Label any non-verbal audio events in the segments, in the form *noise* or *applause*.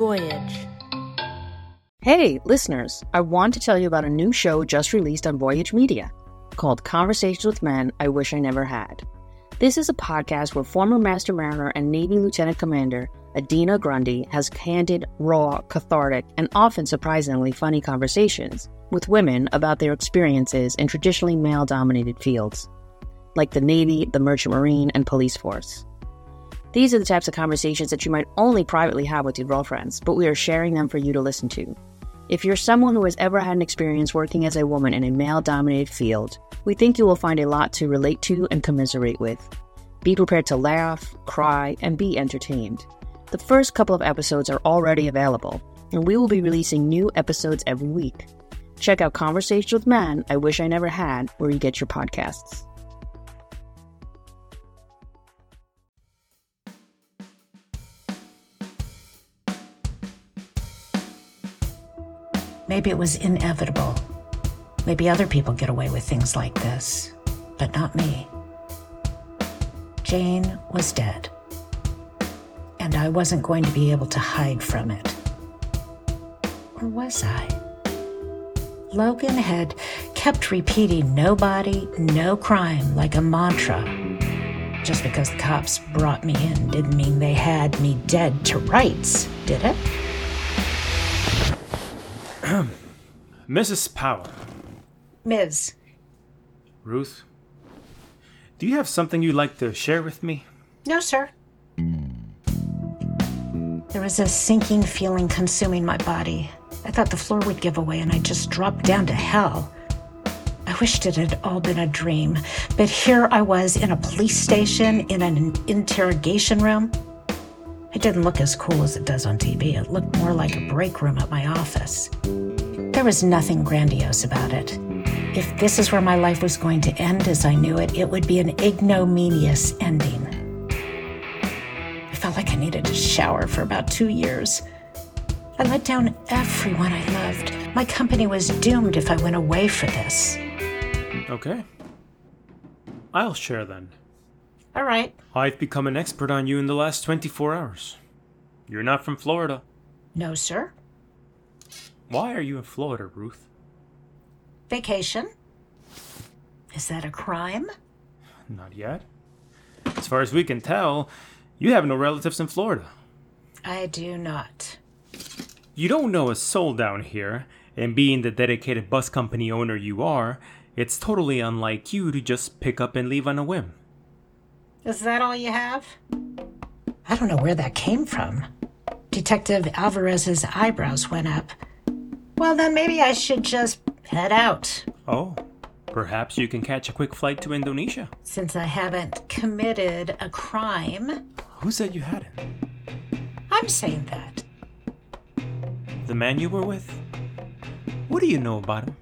Voyage. Hey, listeners, I want to tell you about a new show just released on Voyage Media called Conversations with Men I Wish I Never Had. This is a podcast where former Master Mariner and Navy Lieutenant Commander Adina Grundy has candid, raw, cathartic, and often surprisingly funny conversations with women about their experiences in traditionally male dominated fields, like the Navy, the Merchant Marine, and police force. These are the types of conversations that you might only privately have with your girlfriends, but we are sharing them for you to listen to. If you're someone who has ever had an experience working as a woman in a male dominated field, we think you will find a lot to relate to and commiserate with. Be prepared to laugh, cry, and be entertained. The first couple of episodes are already available, and we will be releasing new episodes every week. Check out Conversations with Man I Wish I Never Had where you get your podcasts. Maybe it was inevitable. Maybe other people get away with things like this, but not me. Jane was dead, and I wasn't going to be able to hide from it. Or was I? Logan had kept repeating nobody, no crime like a mantra. Just because the cops brought me in didn't mean they had me dead to rights, did it? *clears throat* Mrs. Powell, Ms. Ruth, do you have something you'd like to share with me? No, sir. There was a sinking feeling consuming my body. I thought the floor would give away and I just dropped down to hell. I wished it had all been a dream, but here I was in a police station in an interrogation room. It didn't look as cool as it does on TV. It looked more like a break room at my office. There was nothing grandiose about it. If this is where my life was going to end as I knew it, it would be an ignominious ending. I felt like I needed a shower for about two years. I let down everyone I loved. My company was doomed if I went away for this. Okay. I'll share then. All right. I've become an expert on you in the last 24 hours. You're not from Florida. No, sir. Why are you in Florida, Ruth? Vacation. Is that a crime? Not yet. As far as we can tell, you have no relatives in Florida. I do not. You don't know a soul down here, and being the dedicated bus company owner you are, it's totally unlike you to just pick up and leave on a whim. Is that all you have? I don't know where that came from. Detective Alvarez's eyebrows went up. Well, then maybe I should just head out, Oh, perhaps you can catch a quick flight to Indonesia. since I haven't committed a crime. Who said you hadn't? I'm saying that. The man you were with? What do you know about him?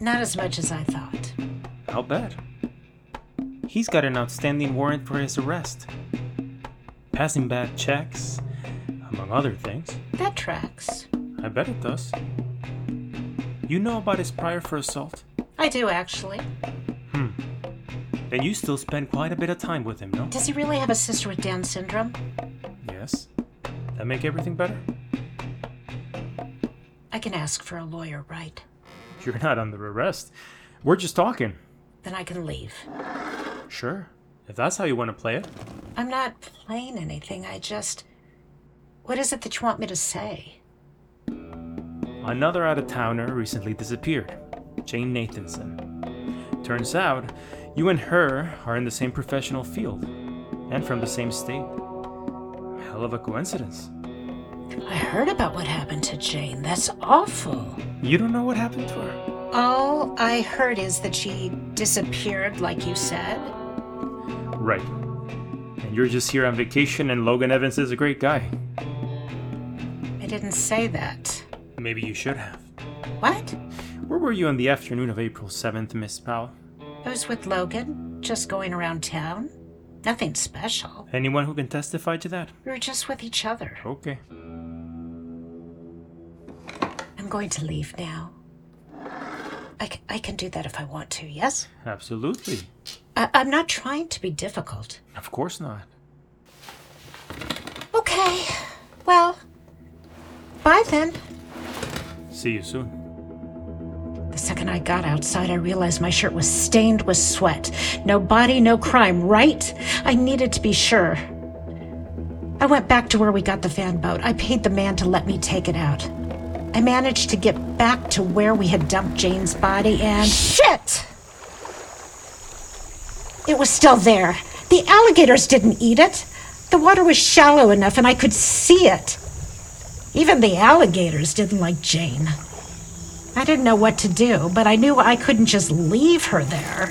Not as much as I thought. I'll bet. He's got an outstanding warrant for his arrest. Passing bad checks, among other things. That tracks. I bet it does. You know about his prior for assault? I do, actually. Hmm. Then you still spend quite a bit of time with him, no? Does he really have a sister with Down syndrome? Yes. That make everything better? I can ask for a lawyer, right? You're not under arrest. We're just talking. Then I can leave. Sure. If that's how you want to play it. I'm not playing anything. I just. What is it that you want me to say? Another out of towner recently disappeared Jane Nathanson. Turns out, you and her are in the same professional field and from the same state. Hell of a coincidence. I heard about what happened to Jane. That's awful. You don't know what happened to her? All I heard is that she disappeared, like you said. Right. And you're just here on vacation, and Logan Evans is a great guy. I didn't say that. Maybe you should have. What? Where were you on the afternoon of April 7th, Miss Powell? I was with Logan, just going around town. Nothing special. Anyone who can testify to that? We were just with each other. Okay. I'm going to leave now. I, c- I can do that if I want to, yes? Absolutely. I, I'm not trying to be difficult. Of course not. Okay. Well, bye then. See you soon. The second I got outside, I realized my shirt was stained with sweat. No body, no crime, right? I needed to be sure. I went back to where we got the fan boat. I paid the man to let me take it out. I managed to get back to where we had dumped Jane's body and. Shit! It was still there. The alligators didn't eat it. The water was shallow enough and I could see it. Even the alligators didn't like Jane. I didn't know what to do, but I knew I couldn't just leave her there.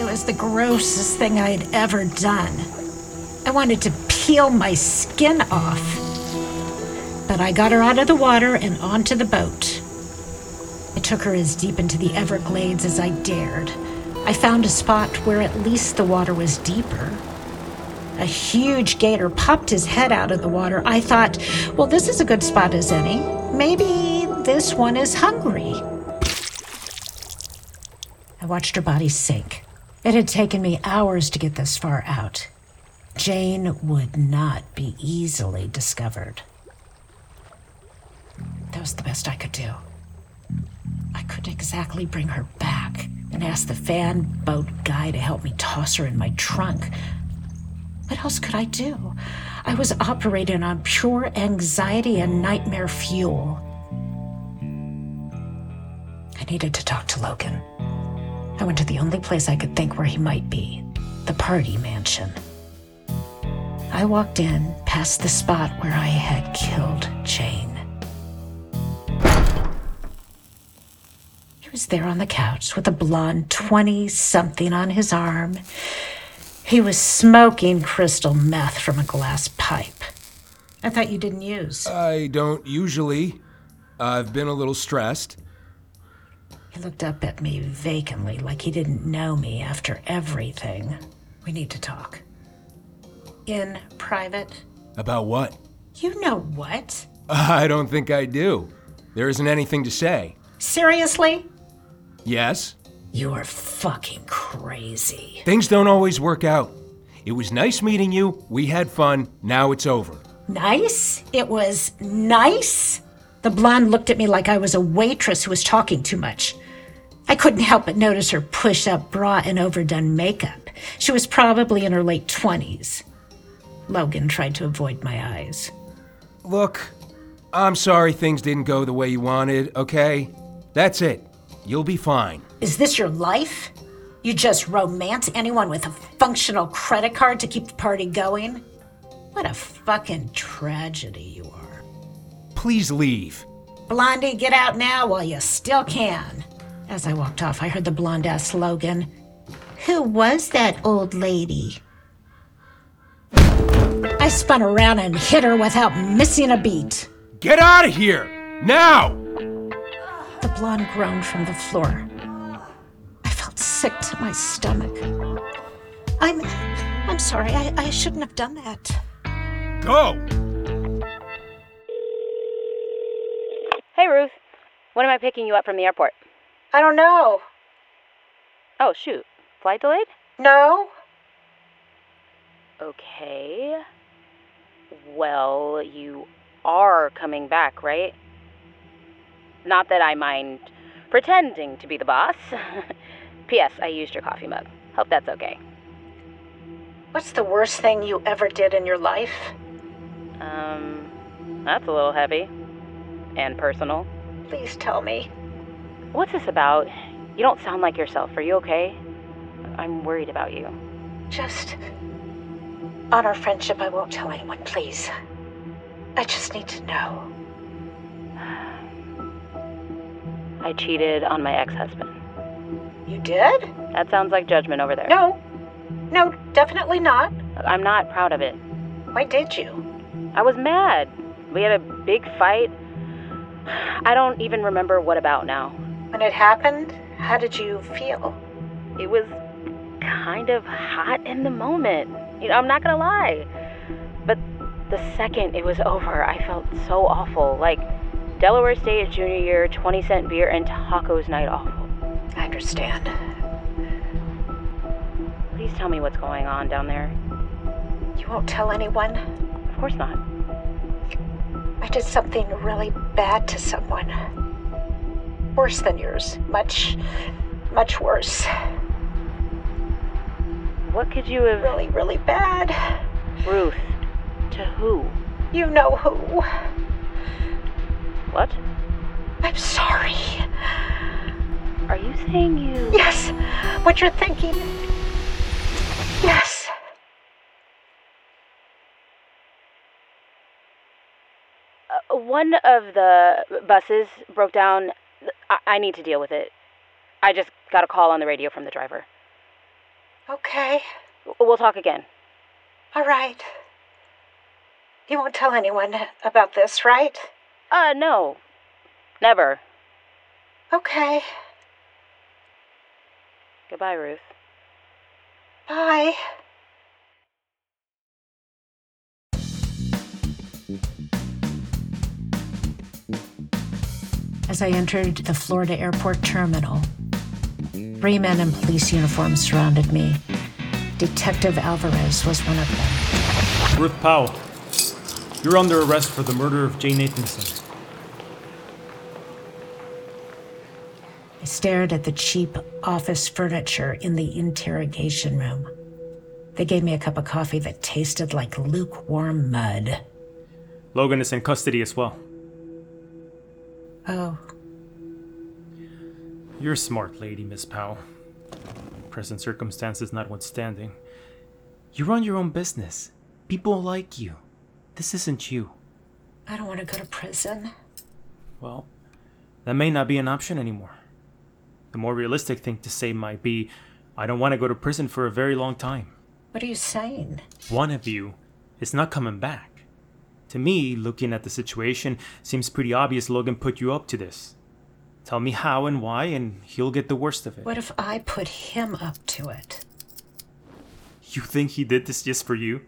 It was the grossest thing I had ever done. I wanted to peel my skin off. But I got her out of the water and onto the boat. I took her as deep into the Everglades as I dared. I found a spot where at least the water was deeper. A huge gator popped his head out of the water. I thought, well, this is a good spot as any. Maybe this one is hungry. I watched her body sink. It had taken me hours to get this far out. Jane would not be easily discovered. That was the best I could do. I couldn't exactly bring her back and ask the fan boat guy to help me toss her in my trunk. What else could I do? I was operating on pure anxiety and nightmare fuel. I needed to talk to Logan. I went to the only place I could think where he might be the party mansion. I walked in past the spot where I had killed Jane. He was there on the couch with a blonde 20 something on his arm. He was smoking crystal meth from a glass pipe. I thought you didn't use. I don't usually. I've been a little stressed. He looked up at me vacantly, like he didn't know me after everything. We need to talk. In private? About what? You know what? *laughs* I don't think I do. There isn't anything to say. Seriously? Yes? You're fucking crazy. Things don't always work out. It was nice meeting you. We had fun. Now it's over. Nice? It was nice? The blonde looked at me like I was a waitress who was talking too much. I couldn't help but notice her push up bra and overdone makeup. She was probably in her late 20s. Logan tried to avoid my eyes. Look, I'm sorry things didn't go the way you wanted, okay? That's it. You'll be fine. Is this your life? You just romance anyone with a functional credit card to keep the party going? What a fucking tragedy you are. Please leave. Blondie, get out now while you still can. As I walked off, I heard the blonde ask Logan, Who was that old lady? I spun around and hit her without missing a beat. Get out of here! Now! The blonde groaned from the floor. I felt sick to my stomach. I'm. I'm sorry. I, I shouldn't have done that. Go! Hey, Ruth. When am I picking you up from the airport? I don't know. Oh, shoot. Flight delayed? No? Okay. Well, you are coming back, right? Not that I mind pretending to be the boss. *laughs* P.S. I used your coffee mug. Hope that's okay. What's the worst thing you ever did in your life? Um, that's a little heavy. And personal. Please tell me. What's this about? You don't sound like yourself. Are you okay? I'm worried about you. Just. On our friendship, I won't tell anyone, please. I just need to know. I cheated on my ex husband. You did? That sounds like judgment over there. No. No, definitely not. I'm not proud of it. Why did you? I was mad. We had a big fight. *sighs* I don't even remember what about now. When it happened, how did you feel? It was kind of hot in the moment. You know, I'm not gonna lie. But the second it was over, I felt so awful. Like Delaware State junior year, 20 cent beer and tacos night awful. I understand. Please tell me what's going on down there. You won't tell anyone? Of course not. I did something really bad to someone. Worse than yours. Much, much worse. What could you have. Really, really bad. Ruth. To who? You know who. What? I'm sorry. Are you saying you. Yes, what you're thinking. Yes. Uh, one of the buses broke down. I-, I need to deal with it. I just got a call on the radio from the driver. Okay. We'll talk again. All right. You won't tell anyone about this, right? Uh, no. Never. Okay. Goodbye, Ruth. Bye. As I entered the Florida airport terminal, three men in police uniforms surrounded me. Detective Alvarez was one of them. Ruth Powell, you're under arrest for the murder of Jane Nathanson. I stared at the cheap office furniture in the interrogation room. They gave me a cup of coffee that tasted like lukewarm mud. Logan is in custody as well. Oh, You're a smart lady, Miss Powell. Present circumstances notwithstanding. You run your own business. People like you. This isn't you. I don't want to go to prison. Well, that may not be an option anymore. The more realistic thing to say might be I don't want to go to prison for a very long time. What are you saying? One of you is not coming back. To me, looking at the situation, seems pretty obvious Logan put you up to this. Tell me how and why, and he'll get the worst of it. What if I put him up to it? You think he did this just for you?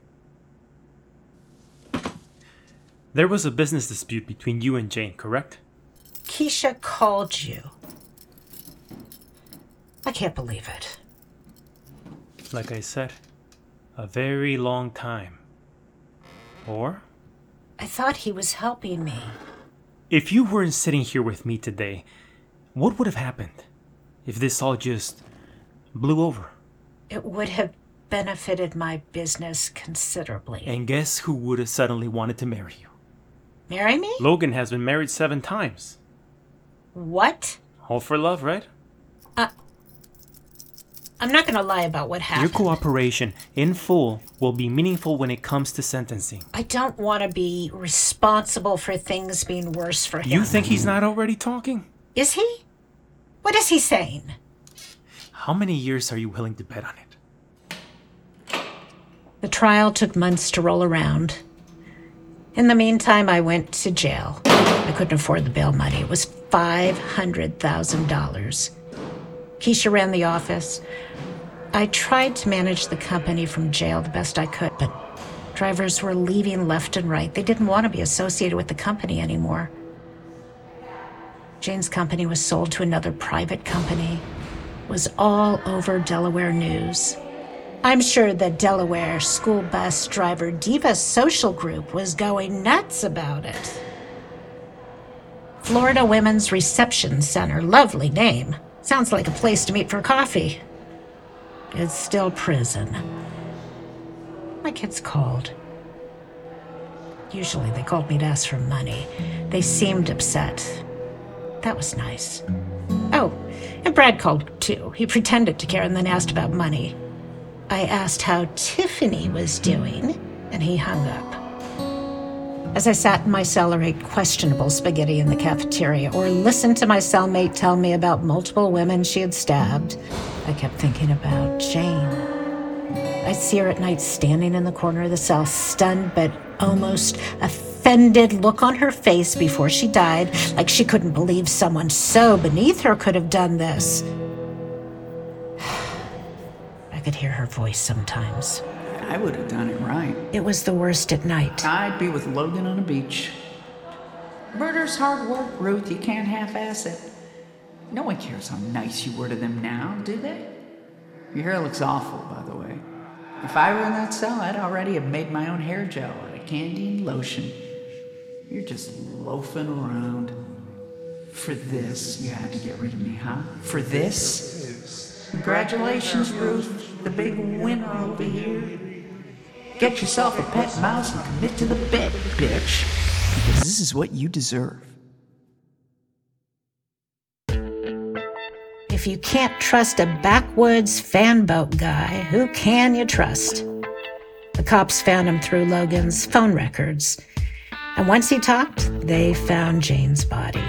There was a business dispute between you and Jane, correct? Keisha called you. I can't believe it. Like I said, a very long time. Or, I thought he was helping me. if you weren't sitting here with me today, what would have happened if this all just blew over? It would have benefited my business considerably. And guess who would have suddenly wanted to marry you? Marry me? Logan has been married seven times. What? All for love, right? Uh, I'm not going to lie about what happened. Your cooperation in full will be meaningful when it comes to sentencing. I don't want to be responsible for things being worse for him. You think he's not already talking? Is he? What is he saying? How many years are you willing to bet on it? The trial took months to roll around. In the meantime, I went to jail. I couldn't afford the bail money. It was $500,000. Keisha ran the office. I tried to manage the company from jail the best I could, but drivers were leaving left and right. They didn't want to be associated with the company anymore. Jane's company was sold to another private company. Was all over Delaware news. I'm sure the Delaware school bus driver Diva Social Group was going nuts about it. Florida Women's Reception Center, lovely name. Sounds like a place to meet for coffee. It's still prison. My kids called. Usually they called me to ask for money. They seemed upset. That was nice. Oh, and Brad called too. He pretended to care and then asked about money. I asked how Tiffany was doing, and he hung up. As I sat in my cell or ate questionable spaghetti in the cafeteria, or listened to my cellmate tell me about multiple women she had stabbed, I kept thinking about Jane. I'd see her at night standing in the corner of the cell, stunned but almost offended look on her face before she died, like she couldn't believe someone so beneath her could have done this. *sighs* I could hear her voice sometimes. I would have done it right. It was the worst at night. I'd be with Logan on a beach. Murder's hard work, Ruth. You can't half ass it. No one cares how nice you were to them now, do they? Your hair looks awful, by the way. If I were in that cell, I'd already have made my own hair gel out of candy and lotion. You're just loafing around. For this, you had to get rid of me, huh? For this? Congratulations, Ruth, the big winner over here. Get yourself a pet mouse and commit to the bed, bitch. Because this is what you deserve. If you can't trust a backwoods fanboat guy, who can you trust? The cops found him through Logan's phone records. And once he talked, they found Jane's body.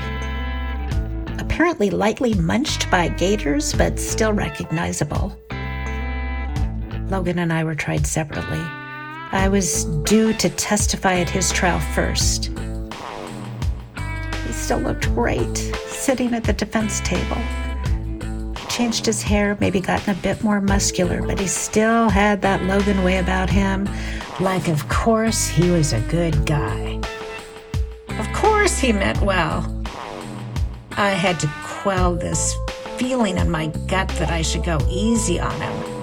Apparently lightly munched by gators, but still recognizable. Logan and I were tried separately. I was due to testify at his trial first. He still looked great, sitting at the defense table. He changed his hair, maybe gotten a bit more muscular, but he still had that Logan way about him. Like, of course, he was a good guy. Of course, he meant well. I had to quell this feeling in my gut that I should go easy on him.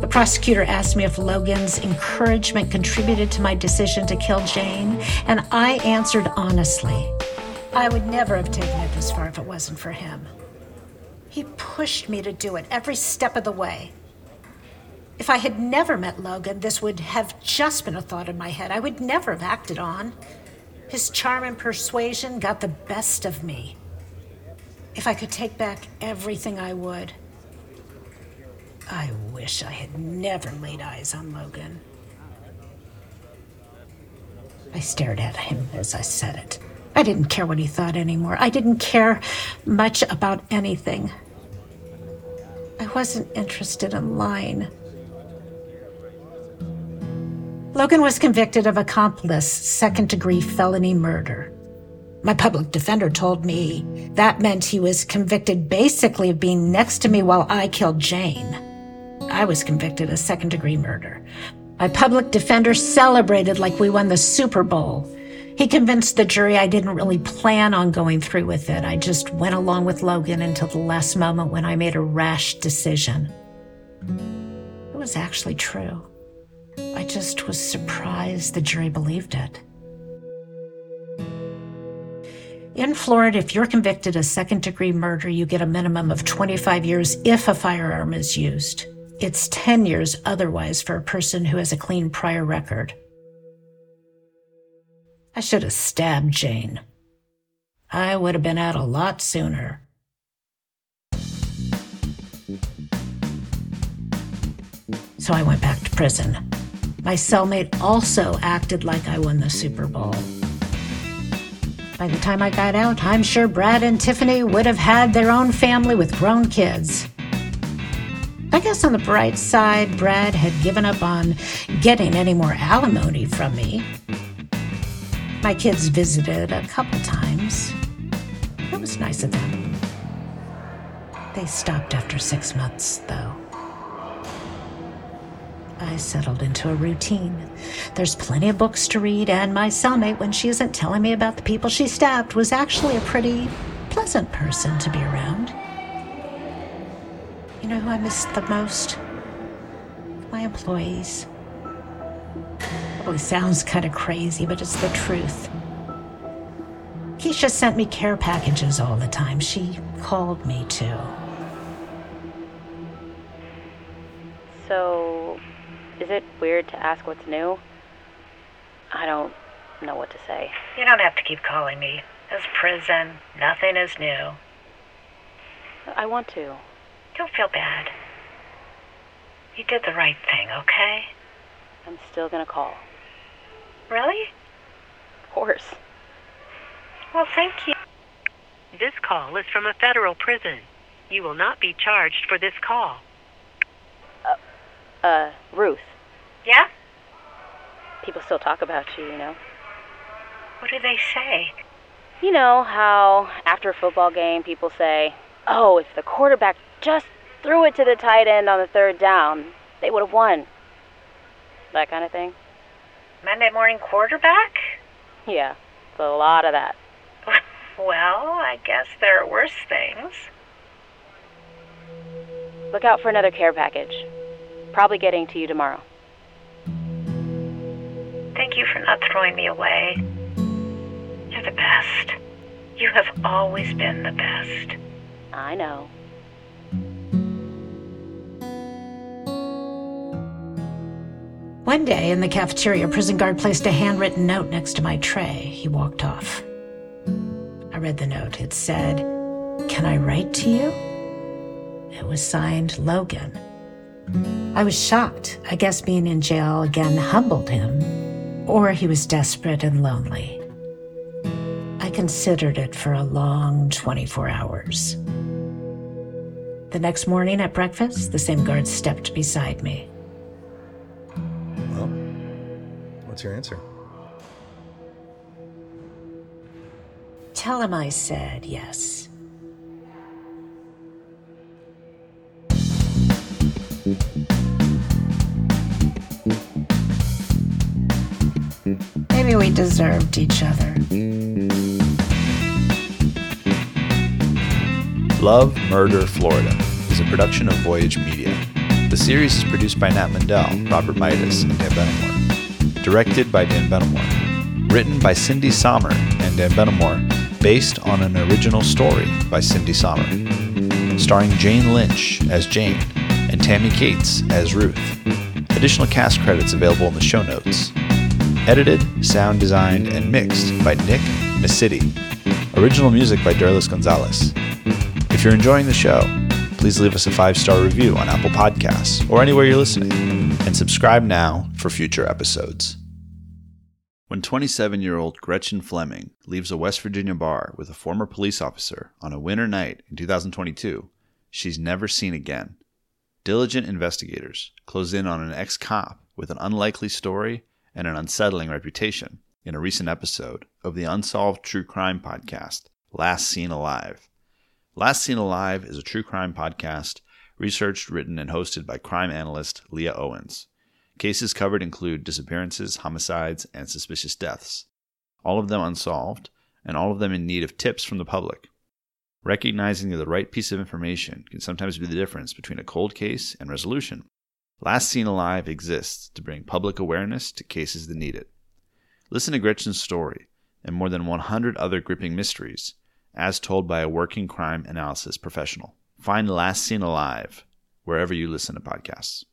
The prosecutor asked me if Logan's encouragement contributed to my decision to kill Jane, and I answered honestly. I would never have taken it this far if it wasn't for him. He pushed me to do it every step of the way. If I had never met Logan, this would have just been a thought in my head I would never have acted on. His charm and persuasion got the best of me. If I could take back everything, I would. I wish I had never laid eyes on Logan. I stared at him as I said it. I didn't care what he thought anymore. I didn't care much about anything. I wasn't interested in lying. Logan was convicted of accomplice, second degree felony murder. My public defender told me that meant he was convicted basically of being next to me while I killed Jane. I was convicted of second degree murder. My public defender celebrated like we won the Super Bowl. He convinced the jury I didn't really plan on going through with it. I just went along with Logan until the last moment when I made a rash decision. It was actually true. I just was surprised the jury believed it. In Florida, if you're convicted of second degree murder, you get a minimum of 25 years if a firearm is used. It's 10 years otherwise for a person who has a clean prior record. I should have stabbed Jane. I would have been out a lot sooner. So I went back to prison. My cellmate also acted like I won the Super Bowl. By the time I got out, I'm sure Brad and Tiffany would have had their own family with grown kids. I guess on the bright side, Brad had given up on getting any more alimony from me. My kids visited a couple times. It was nice of them. They stopped after six months, though. I settled into a routine. There's plenty of books to read, and my cellmate, when she isn't telling me about the people she stabbed, was actually a pretty pleasant person to be around. You know who I miss the most? My employees. Probably sounds kind of crazy, but it's the truth. Keisha sent me care packages all the time. She called me too. So, is it weird to ask what's new? I don't know what to say. You don't have to keep calling me. It's prison. Nothing is new. I want to. Don't feel bad. You did the right thing, okay? I'm still gonna call. Really? Of course. Well, thank you. This call is from a federal prison. You will not be charged for this call. Uh, uh, Ruth. Yeah? People still talk about you, you know. What do they say? You know how after a football game people say, oh, if the quarterback just threw it to the tight end on the third down, they would have won. That kind of thing. Monday morning quarterback? Yeah, it's a lot of that. *laughs* Well, I guess there are worse things. Look out for another care package. Probably getting to you tomorrow. Thank you for not throwing me away. You're the best. You have always been the best. I know. One day in the cafeteria, a prison guard placed a handwritten note next to my tray. He walked off. I read the note. It said, Can I write to you? It was signed Logan. I was shocked. I guess being in jail again humbled him, or he was desperate and lonely. I considered it for a long 24 hours. The next morning at breakfast, the same guard stepped beside me. What's your answer? Tell him I said yes. Maybe we deserved each other. Love, Murder, Florida is a production of Voyage Media. The series is produced by Nat Mundel, Robert Mitas, and Dan Benamor. Directed by Dan Benamor. Written by Cindy Sommer and Dan Benamor, based on an original story by Cindy Sommer. Starring Jane Lynch as Jane and Tammy Kaitz as Ruth. Additional cast credits available in the show notes. Edited, sound designed, and mixed by Nick Messitte. Original music by Derlis Gonzalez. If you're enjoying the show, please leave us a five star review on Apple Podcasts or anywhere you're listening, and subscribe now for future episodes. When 27 year old Gretchen Fleming leaves a West Virginia bar with a former police officer on a winter night in 2022, she's never seen again. Diligent investigators close in on an ex cop with an unlikely story and an unsettling reputation in a recent episode of the Unsolved True Crime podcast, Last Seen Alive. Last Seen Alive is a true crime podcast researched, written, and hosted by crime analyst Leah Owens. Cases covered include disappearances, homicides, and suspicious deaths, all of them unsolved, and all of them in need of tips from the public. Recognizing that the right piece of information can sometimes be the difference between a cold case and resolution. Last Seen Alive exists to bring public awareness to cases that need it. Listen to Gretchen's story and more than 100 other gripping mysteries, as told by a working crime analysis professional. Find the Last Seen Alive wherever you listen to podcasts.